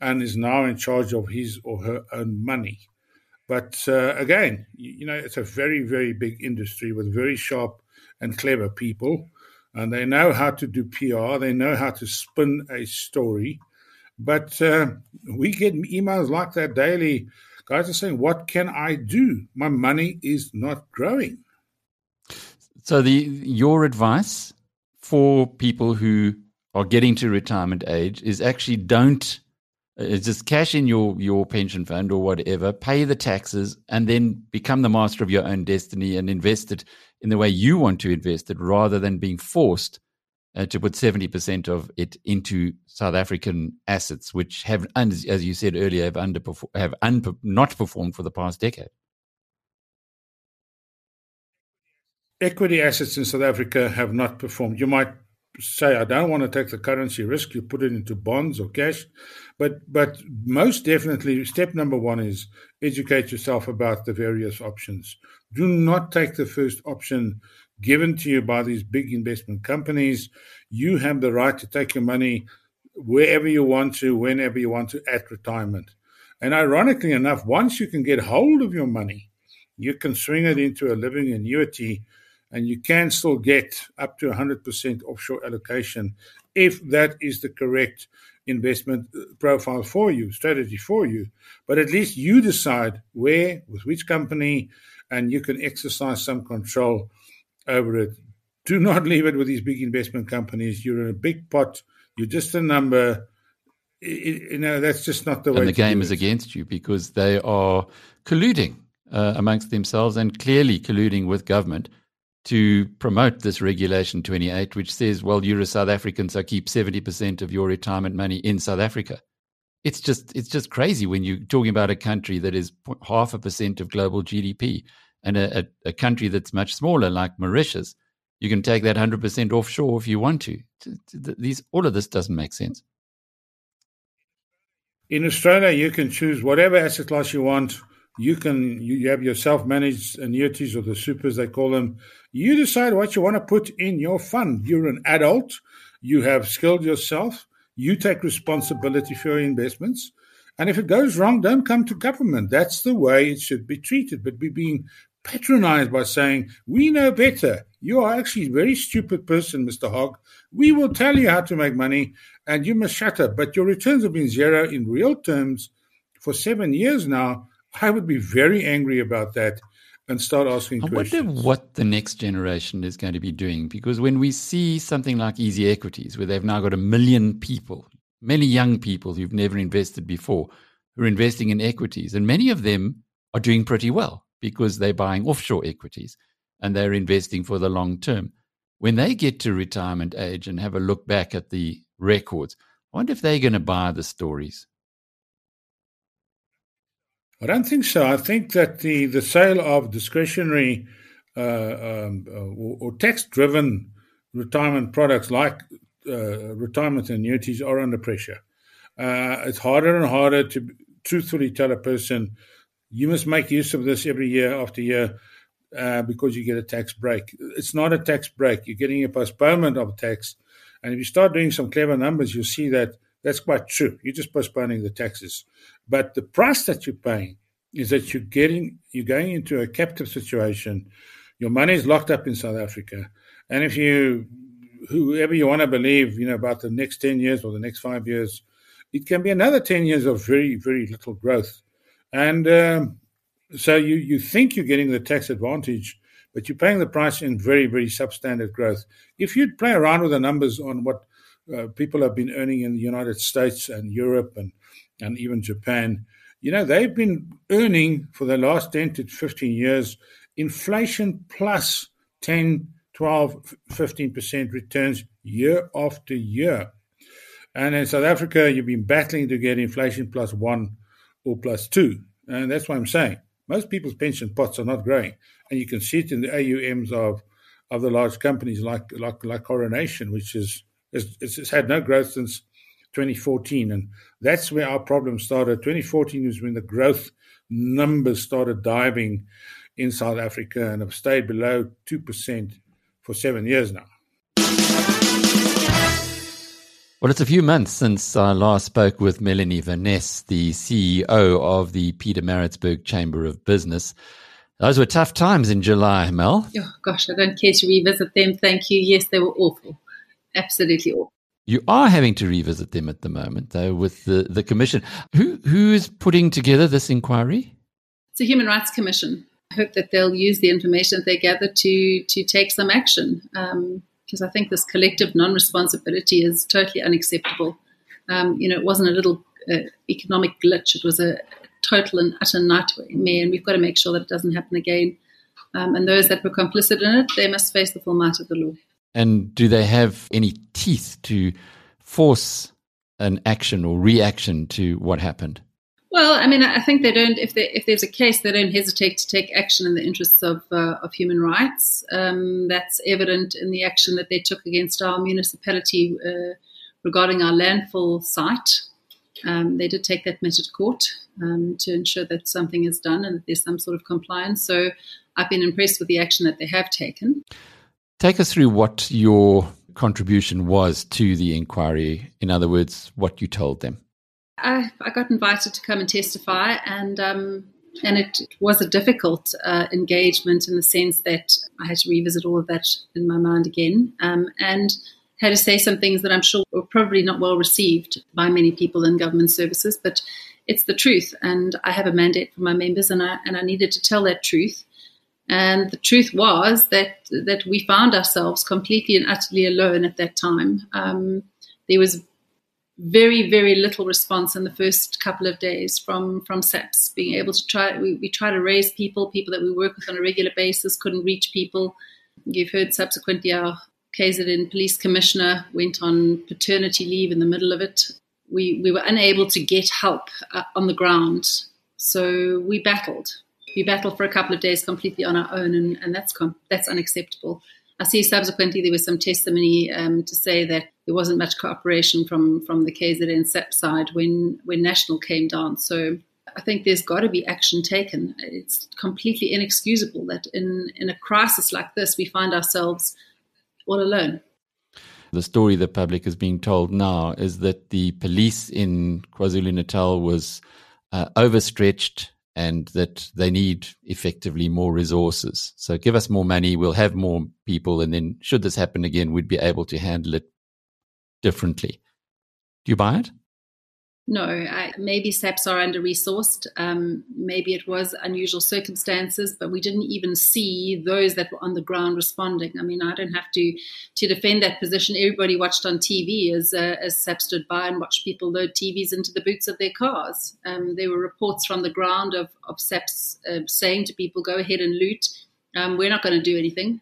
and is now in charge of his or her own money. But uh, again, you, you know, it's a very, very big industry with very sharp and clever people. And they know how to do PR, they know how to spin a story. But uh, we get emails like that daily. Guys are saying, What can I do? My money is not growing. So, the your advice for people who are getting to retirement age is actually don't uh, just cash in your your pension fund or whatever, pay the taxes, and then become the master of your own destiny and invest it in the way you want to invest it, rather than being forced uh, to put seventy percent of it into South African assets, which have, as you said earlier, have underperformed, have un- not performed for the past decade. Equity assets in South Africa have not performed. You might say I don't want to take the currency risk, you put it into bonds or cash. But but most definitely, step number one is educate yourself about the various options. Do not take the first option given to you by these big investment companies. You have the right to take your money wherever you want to, whenever you want to at retirement. And ironically enough, once you can get hold of your money, you can swing it into a living annuity and you can still get up to 100% offshore allocation if that is the correct investment uh, profile for you, strategy for you. But at least you decide where, with which company, and you can exercise some control over it. Do not leave it with these big investment companies. You're in a big pot. You're just a number. You know that's just not the way. And the game is against you because they are colluding uh, amongst themselves and clearly colluding with government to promote this Regulation 28, which says, well, you're a South African, so keep 70% of your retirement money in South Africa. It's just, it's just crazy when you're talking about a country that is half a percent of global GDP and a, a, a country that's much smaller, like Mauritius. You can take that 100% offshore if you want to. These, all of this doesn't make sense. In Australia, you can choose whatever asset class you want you can you, have your self-managed annuities or the supers they call them. You decide what you want to put in your fund. You're an adult. You have skilled yourself. You take responsibility for your investments. And if it goes wrong don't come to government. That's the way it should be treated. But we're being patronized by saying we know better. You are actually a very stupid person mr hogg. We will tell you how to make money and you must shut up. But your returns have been zero in real terms for seven years now I would be very angry about that and start asking I questions. wonder what the next generation is going to be doing because when we see something like Easy Equities, where they've now got a million people, many young people who've never invested before, who are investing in equities, and many of them are doing pretty well because they're buying offshore equities and they're investing for the long term. When they get to retirement age and have a look back at the records, I wonder if they're going to buy the stories. I don't think so. I think that the, the sale of discretionary uh, um, uh, or, or tax driven retirement products like uh, retirement annuities are under pressure. Uh, it's harder and harder to truthfully tell a person, you must make use of this every year after year uh, because you get a tax break. It's not a tax break, you're getting a postponement of tax. And if you start doing some clever numbers, you'll see that that's quite true. You're just postponing the taxes. But the price that you're paying is that you're getting you're going into a captive situation. Your money is locked up in South Africa. And if you whoever you want to believe, you know, about the next ten years or the next five years, it can be another ten years of very, very little growth. And um, so you, you think you're getting the tax advantage, but you're paying the price in very, very substandard growth. If you'd play around with the numbers on what uh, people have been earning in the United States and Europe and, and even Japan. You know, they've been earning for the last 10 to 15 years inflation plus 10, 12, 15% returns year after year. And in South Africa, you've been battling to get inflation plus one or plus two. And that's what I'm saying. Most people's pension pots are not growing. And you can see it in the AUMs of, of the large companies like, like, like Coronation, which is it's, it's had no growth since 2014. And that's where our problem started. 2014 is when the growth numbers started diving in South Africa and have stayed below 2% for seven years now. Well, it's a few months since I last spoke with Melanie Veness, the CEO of the Pietermaritzburg Chamber of Business. Those were tough times in July, Mel. Oh, gosh, I don't care to revisit them. Thank you. Yes, they were awful. Absolutely awful. You are having to revisit them at the moment, though, with the, the commission. Who who is putting together this inquiry? It's a Human Rights Commission. I hope that they'll use the information that they gather to to take some action. Um, because I think this collective non-responsibility is totally unacceptable. Um, you know, it wasn't a little uh, economic glitch; it was a total and utter nightmare, and we've got to make sure that it doesn't happen again. Um, and those that were complicit in it, they must face the full might of the law. And do they have any teeth to force an action or reaction to what happened? Well, I mean, I think they don't. If, they, if there's a case, they don't hesitate to take action in the interests of uh, of human rights. Um, that's evident in the action that they took against our municipality uh, regarding our landfill site. Um, they did take that matter to court um, to ensure that something is done and that there's some sort of compliance. So I've been impressed with the action that they have taken. Take us through what your contribution was to the inquiry. In other words, what you told them. I, I got invited to come and testify, and um, and it was a difficult uh, engagement in the sense that I had to revisit all of that in my mind again, um, and had to say some things that I'm sure were probably not well received by many people in government services, but it's the truth, and I have a mandate for my members, and I and I needed to tell that truth. And the truth was that that we found ourselves completely and utterly alone at that time. Um, there was very very little response in the first couple of days from from SAPS being able to try we, we try to raise people people that we work with on a regular basis couldn't reach people. You've heard subsequently our KZN police commissioner went on paternity leave in the middle of it. We we were unable to get help uh, on the ground. So we battled we battled for a couple of days completely on our own and, and that's com- that's unacceptable I see subsequently there was some testimony um, to say that there wasn't much cooperation from from the KZN SAP side when when National came down. So I think there's got to be action taken. It's completely inexcusable that in in a crisis like this we find ourselves all alone. The story the public is being told now is that the police in KwaZulu Natal was uh, overstretched and that they need effectively more resources. So give us more money, we'll have more people, and then should this happen again, we'd be able to handle it differently. Do you buy it? No, I, maybe SAPs are under resourced. Um, maybe it was unusual circumstances, but we didn't even see those that were on the ground responding. I mean, I don't have to to defend that position. Everybody watched on TV as uh, as SAP stood by and watched people load TVs into the boots of their cars. Um, there were reports from the ground of of SAPs uh, saying to people, "Go ahead and loot. Um, we're not going to do anything."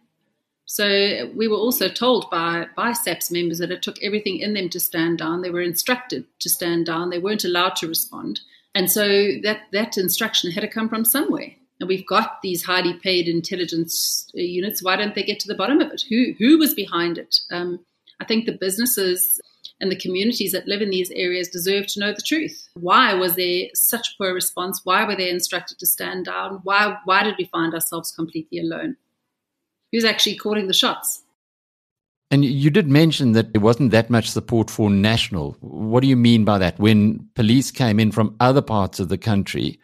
So we were also told by, by SAPS members that it took everything in them to stand down. They were instructed to stand down. They weren't allowed to respond. And so that, that instruction had to come from somewhere. And we've got these highly paid intelligence uh, units. Why don't they get to the bottom of it? Who, who was behind it? Um, I think the businesses and the communities that live in these areas deserve to know the truth. Why was there such poor response? Why were they instructed to stand down? Why, why did we find ourselves completely alone? Who's actually calling the shots. And you did mention that there wasn't that much support for national. What do you mean by that? When police came in from other parts of the country,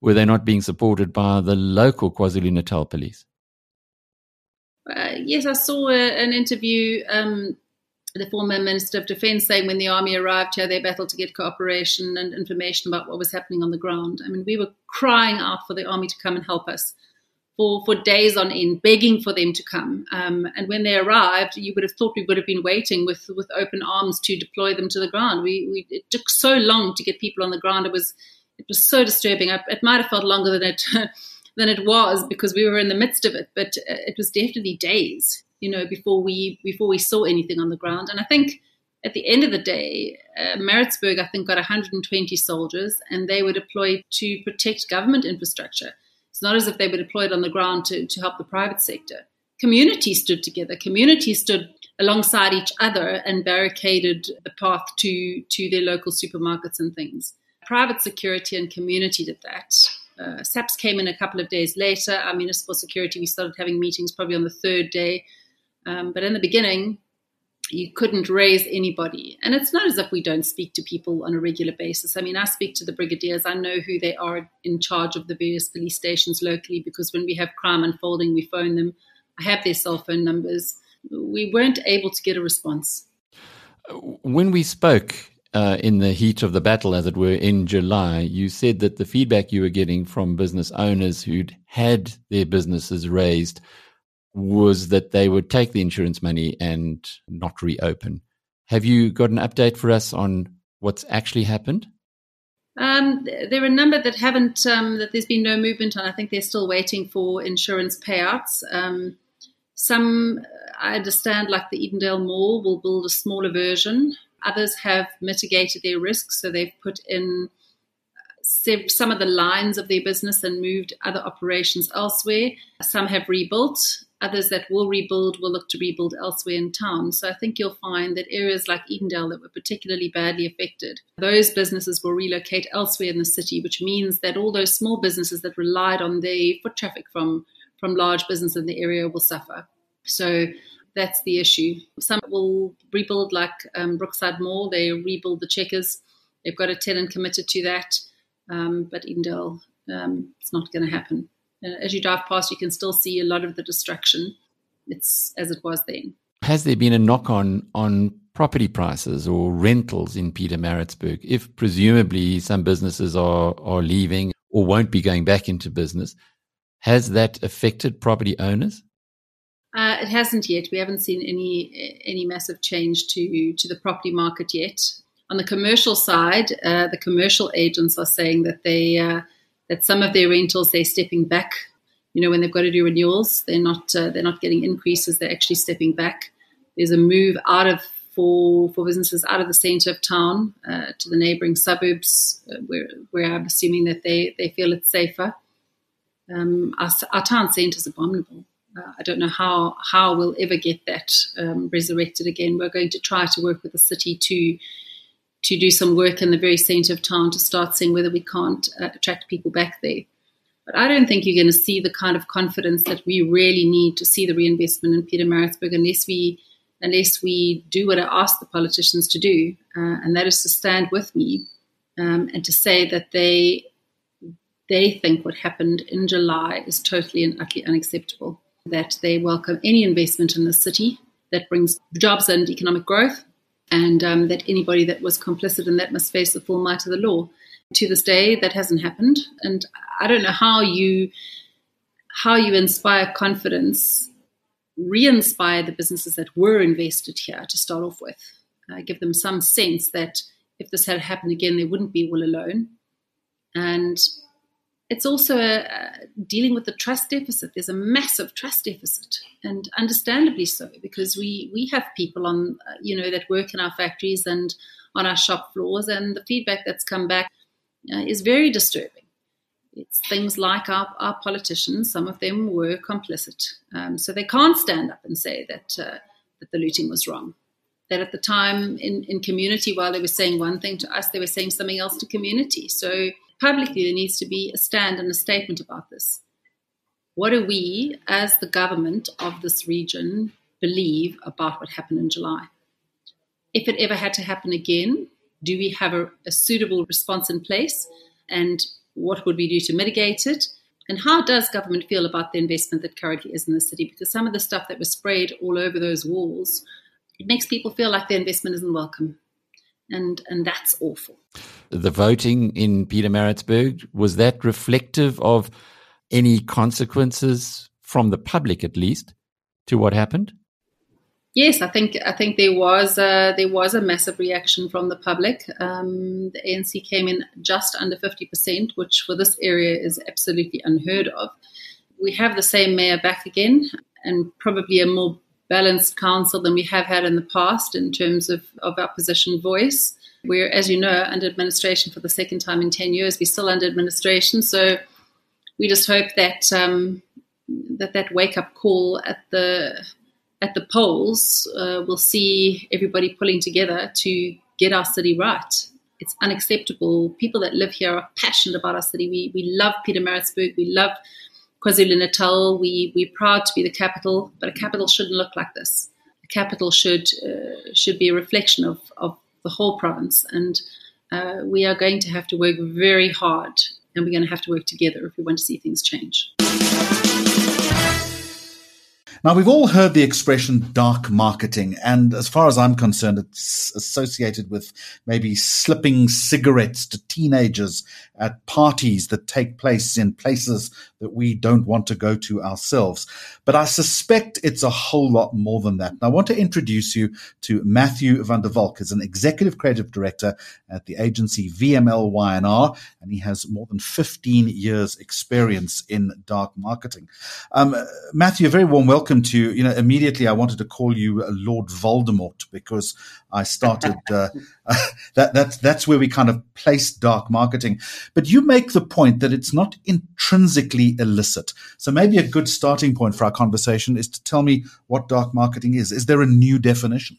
were they not being supported by the local KwaZulu Natal police? Uh, yes, I saw a, an interview. Um, the former Minister of Defence saying when the army arrived here, they battled to get cooperation and information about what was happening on the ground. I mean, we were crying out for the army to come and help us for, for days on end, begging for them to come. Um, and when they arrived, you would have thought we would have been waiting with, with open arms to deploy them to the ground. We, we it took so long to get people on the ground. It was it was so disturbing. I, it might have felt longer than it than it was because we were in the midst of it, but it was definitely days, you know, before we before we saw anything on the ground. And I think at the end of the day, uh, Maritzburg, I think, got 120 soldiers, and they were deployed to protect government infrastructure. It's not as if they were deployed on the ground to, to help the private sector. Communities stood together. Communities stood alongside each other and barricaded the path to, to their local supermarkets and things. Private security and community did that. Uh, SAPS came in a couple of days later. Our municipal security, we started having meetings probably on the third day. Um, but in the beginning, you couldn't raise anybody. And it's not as if we don't speak to people on a regular basis. I mean, I speak to the brigadiers. I know who they are in charge of the various police stations locally because when we have crime unfolding, we phone them. I have their cell phone numbers. We weren't able to get a response. When we spoke uh, in the heat of the battle, as it were, in July, you said that the feedback you were getting from business owners who'd had their businesses razed was that they would take the insurance money and not reopen. Have you got an update for us on what's actually happened? Um, there are a number that haven't, um, that there's been no movement on. I think they're still waiting for insurance payouts. Um, some, I understand, like the Edendale Mall, will build a smaller version. Others have mitigated their risks, so they've put in some of the lines of their business and moved other operations elsewhere. Some have rebuilt. Others that will rebuild will look to rebuild elsewhere in town. So I think you'll find that areas like Edendale that were particularly badly affected, those businesses will relocate elsewhere in the city, which means that all those small businesses that relied on the foot traffic from, from large business in the area will suffer. So that's the issue. Some will rebuild like um, Brookside Mall, they rebuild the checkers. They've got a tenant committed to that. Um, but Edendale, um, it's not going to happen. Uh, as you drive past, you can still see a lot of the destruction. It's as it was then. Has there been a knock on on property prices or rentals in Pietermaritzburg? If presumably some businesses are are leaving or won't be going back into business, has that affected property owners? Uh, it hasn't yet. We haven't seen any any massive change to to the property market yet. On the commercial side, uh, the commercial agents are saying that they uh, that some of their rentals they're stepping back. You know, when they've got to do renewals, they're not uh, they're not getting increases. They're actually stepping back. There's a move out of for for businesses out of the centre of town uh, to the neighbouring suburbs, uh, where where I'm assuming that they they feel it's safer. Um, our, our town centre is abominable. Uh, I don't know how how we'll ever get that um, resurrected again. We're going to try to work with the city to to do some work in the very centre of town to start seeing whether we can't uh, attract people back there. But I don't think you're going to see the kind of confidence that we really need to see the reinvestment in Pietermaritzburg unless we unless we do what I ask the politicians to do, uh, and that is to stand with me um, and to say that they they think what happened in July is totally and utterly unacceptable. That they welcome any investment in the city that brings jobs and economic growth, and um, that anybody that was complicit in that must face the full might of the law. To this day, that hasn't happened, and I don't know how you how you inspire confidence, re-inspire the businesses that were invested here to start off with, uh, give them some sense that if this had happened again, they wouldn't be all alone, and it's also a, a dealing with the trust deficit. There's a massive trust deficit, and understandably so, because we we have people on uh, you know that work in our factories and on our shop floors, and the feedback that's come back uh, is very disturbing. It's things like our, our politicians; some of them were complicit, um, so they can't stand up and say that uh, that the looting was wrong. That at the time in, in community, while they were saying one thing to us, they were saying something else to community. So publicly there needs to be a stand and a statement about this. What do we, as the government of this region, believe about what happened in July? If it ever had to happen again, do we have a, a suitable response in place? And what would we do to mitigate it? And how does government feel about the investment that currently is in the city? Because some of the stuff that was sprayed all over those walls, it makes people feel like the investment isn't welcome and and that's awful. The voting in Pietermaritzburg was that reflective of any consequences from the public, at least, to what happened? Yes, I think I think there was a, there was a massive reaction from the public. Um, the ANC came in just under fifty percent, which for this area is absolutely unheard of. We have the same mayor back again, and probably a more balanced council than we have had in the past in terms of, of opposition voice. We're, as you know, under administration for the second time in 10 years. We're still under administration. So we just hope that um, that, that wake up call at the at the polls uh, will see everybody pulling together to get our city right. It's unacceptable. People that live here are passionate about our city. We, we love Pietermaritzburg. We love KwaZulu Natal, we, we're proud to be the capital, but a capital shouldn't look like this. A capital should uh, should be a reflection of, of the whole province. And uh, we are going to have to work very hard and we're going to have to work together if we want to see things change. Now, we've all heard the expression dark marketing, and as far as I'm concerned, it's associated with maybe slipping cigarettes to teenagers at parties that take place in places that we don't want to go to ourselves. But I suspect it's a whole lot more than that. And I want to introduce you to Matthew van der Valk as an executive creative director at the agency VML Y&R, and he has more than 15 years experience in dark marketing. Um, Matthew, a very warm welcome to you. You know, immediately I wanted to call you Lord Voldemort because I started. Uh, that that's that's where we kind of place dark marketing. But you make the point that it's not intrinsically illicit. So maybe a good starting point for our conversation is to tell me what dark marketing is. Is there a new definition?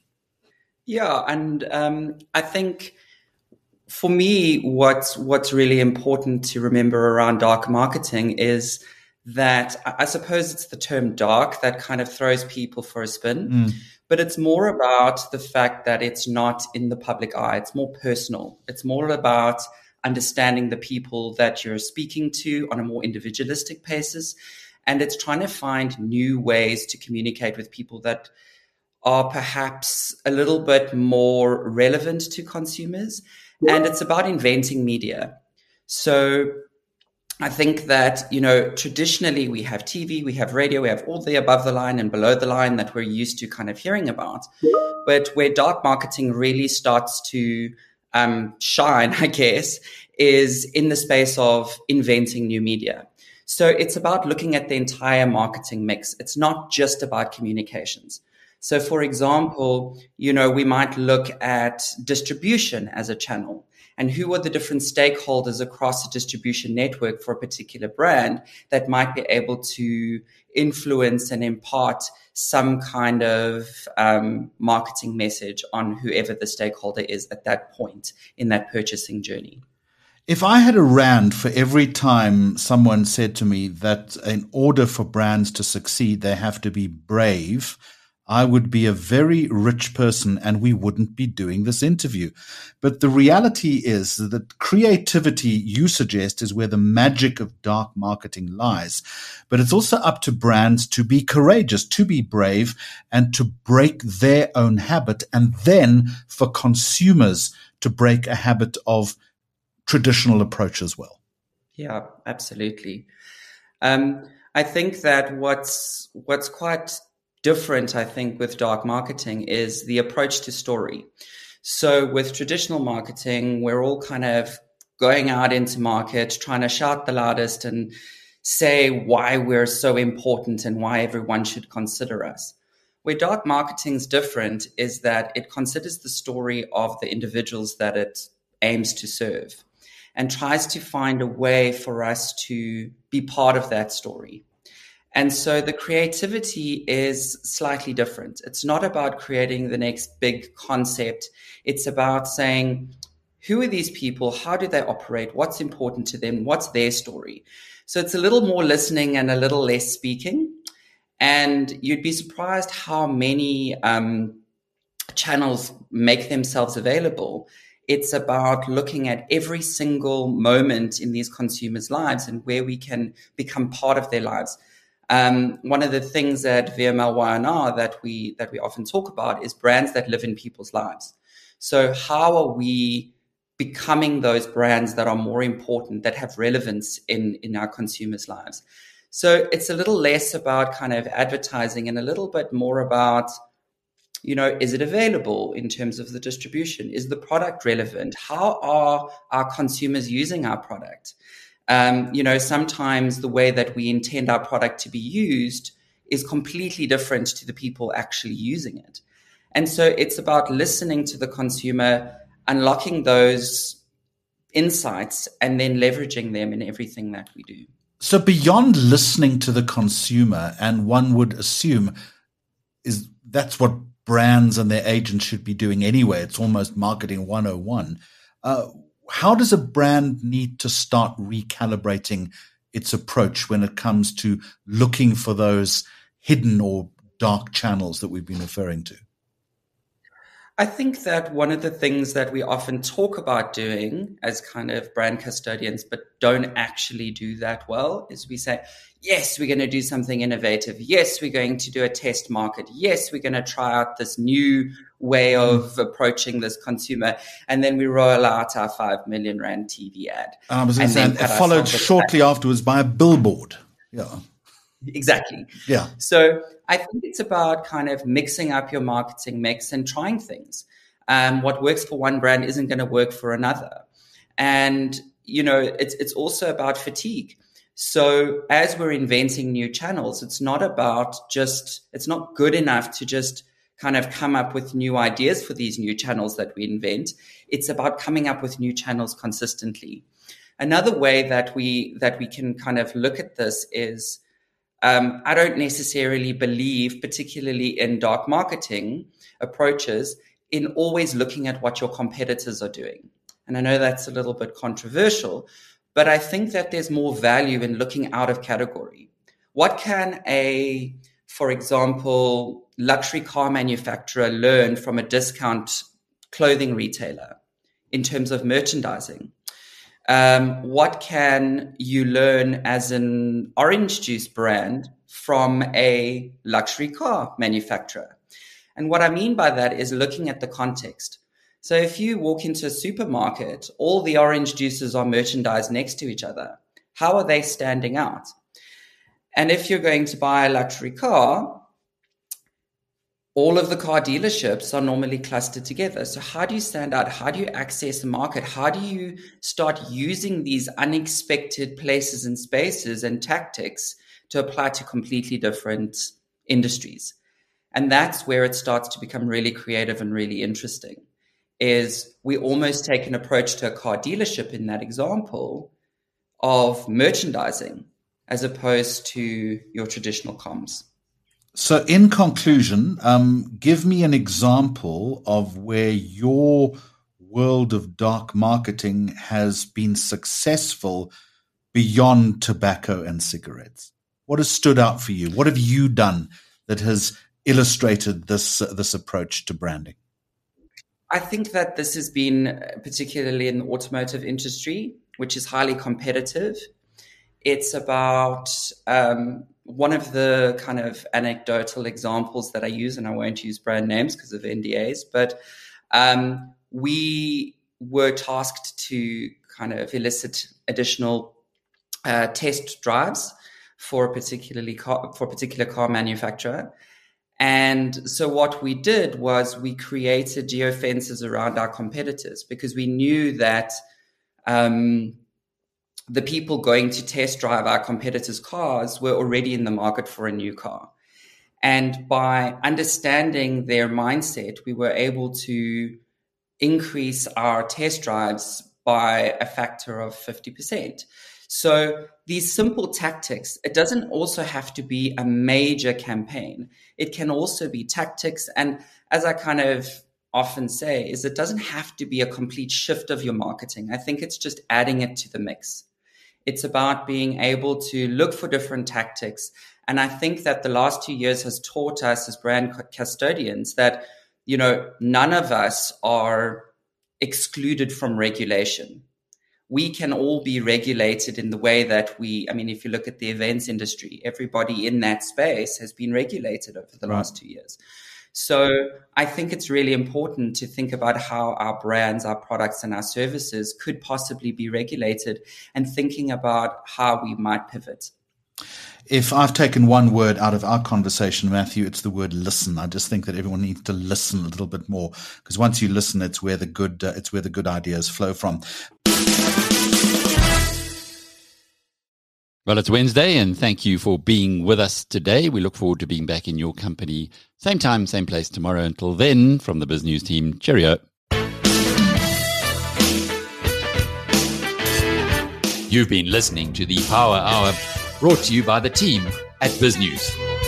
Yeah, and um, I think for me, what's what's really important to remember around dark marketing is that I suppose it's the term dark that kind of throws people for a spin. Mm but it's more about the fact that it's not in the public eye. It's more personal. It's more about understanding the people that you're speaking to on a more individualistic basis. And it's trying to find new ways to communicate with people that are perhaps a little bit more relevant to consumers. And it's about inventing media. So I think that, you know, traditionally we have TV, we have radio, we have all the above the line and below the line that we're used to kind of hearing about. But where dark marketing really starts to um, shine, I guess, is in the space of inventing new media. So it's about looking at the entire marketing mix. It's not just about communications. So, for example, you know, we might look at distribution as a channel and who are the different stakeholders across the distribution network for a particular brand that might be able to influence and impart some kind of um, marketing message on whoever the stakeholder is at that point in that purchasing journey. If I had a rand for every time someone said to me that in order for brands to succeed, they have to be brave, I would be a very rich person and we wouldn't be doing this interview. But the reality is that creativity, you suggest, is where the magic of dark marketing lies. But it's also up to brands to be courageous, to be brave, and to break their own habit. And then for consumers to break a habit of traditional approach as well. Yeah, absolutely. Um, I think that what's what's quite different, I think, with dark marketing is the approach to story. So with traditional marketing, we're all kind of going out into market, trying to shout the loudest and say why we're so important and why everyone should consider us. Where dark marketing is different is that it considers the story of the individuals that it aims to serve and tries to find a way for us to be part of that story. And so the creativity is slightly different. It's not about creating the next big concept. It's about saying, who are these people? How do they operate? What's important to them? What's their story? So it's a little more listening and a little less speaking. And you'd be surprised how many um, channels make themselves available. It's about looking at every single moment in these consumers' lives and where we can become part of their lives. Um, one of the things at VML Y&R that we that we often talk about is brands that live in people's lives. So how are we becoming those brands that are more important, that have relevance in in our consumers' lives? So it's a little less about kind of advertising and a little bit more about you know, is it available in terms of the distribution? Is the product relevant? How are our consumers using our product? Um, you know, sometimes the way that we intend our product to be used is completely different to the people actually using it. And so it's about listening to the consumer, unlocking those insights, and then leveraging them in everything that we do. So, beyond listening to the consumer, and one would assume is that's what brands and their agents should be doing anyway. It's almost marketing 101. Uh, how does a brand need to start recalibrating its approach when it comes to looking for those hidden or dark channels that we've been referring to? I think that one of the things that we often talk about doing as kind of brand custodians, but don't actually do that well, is we say, yes, we're going to do something innovative. Yes, we're going to do a test market. Yes, we're going to try out this new way of approaching this consumer. And then we roll out our 5 million Rand TV ad. I was and then followed shortly afterwards by a billboard. Yeah. Exactly. Yeah. So I think it's about kind of mixing up your marketing mix and trying things. Um, what works for one brand isn't going to work for another. And, you know, it's, it's also about fatigue so as we're inventing new channels, it's not about just, it's not good enough to just kind of come up with new ideas for these new channels that we invent. It's about coming up with new channels consistently. Another way that we, that we can kind of look at this is, um, I don't necessarily believe, particularly in dark marketing approaches, in always looking at what your competitors are doing. And I know that's a little bit controversial, but I think that there's more value in looking out of category. What can a, for example, luxury car manufacturer learn from a discount clothing retailer in terms of merchandising? Um, what can you learn as an orange juice brand from a luxury car manufacturer? And what I mean by that is looking at the context. So if you walk into a supermarket, all the orange juices are merchandised next to each other. How are they standing out? And if you're going to buy a luxury car, all of the car dealerships are normally clustered together. So, how do you stand out? How do you access the market? How do you start using these unexpected places and spaces and tactics to apply to completely different industries? And that's where it starts to become really creative and really interesting is we almost take an approach to a car dealership in that example of merchandising as opposed to your traditional comms. So, in conclusion, um, give me an example of where your world of dark marketing has been successful beyond tobacco and cigarettes. What has stood out for you? What have you done that has illustrated this uh, this approach to branding? I think that this has been particularly in the automotive industry, which is highly competitive. It's about um, one of the kind of anecdotal examples that I use, and I won't use brand names because of NDAs, but um, we were tasked to kind of elicit additional uh, test drives for a particularly car, for a particular car manufacturer. And so what we did was we created geofences around our competitors because we knew that um, the people going to test drive our competitors' cars were already in the market for a new car. And by understanding their mindset, we were able to increase our test drives by a factor of 50%. So these simple tactics, it doesn't also have to be a major campaign. It can also be tactics. And as I kind of often say, is it doesn't have to be a complete shift of your marketing. I think it's just adding it to the mix. It's about being able to look for different tactics. And I think that the last two years has taught us as brand custodians that, you know, none of us are excluded from regulation we can all be regulated in the way that we, I mean, if you look at the events industry, everybody in that space has been regulated over the right. last two years. So I think it's really important to think about how our brands, our products, and our services could possibly be regulated and thinking about how we might pivot. If I've taken one word out of our conversation, Matthew, it's the word listen. I just think that everyone needs to listen a little bit more because once you listen, it's where the good uh, it's where the good ideas flow from. Well, it's Wednesday, and thank you for being with us today. We look forward to being back in your company, same time, same place tomorrow. Until then, from the BizNews team, cheerio. You've been listening to the Power Hour, brought to you by the team at BizNews.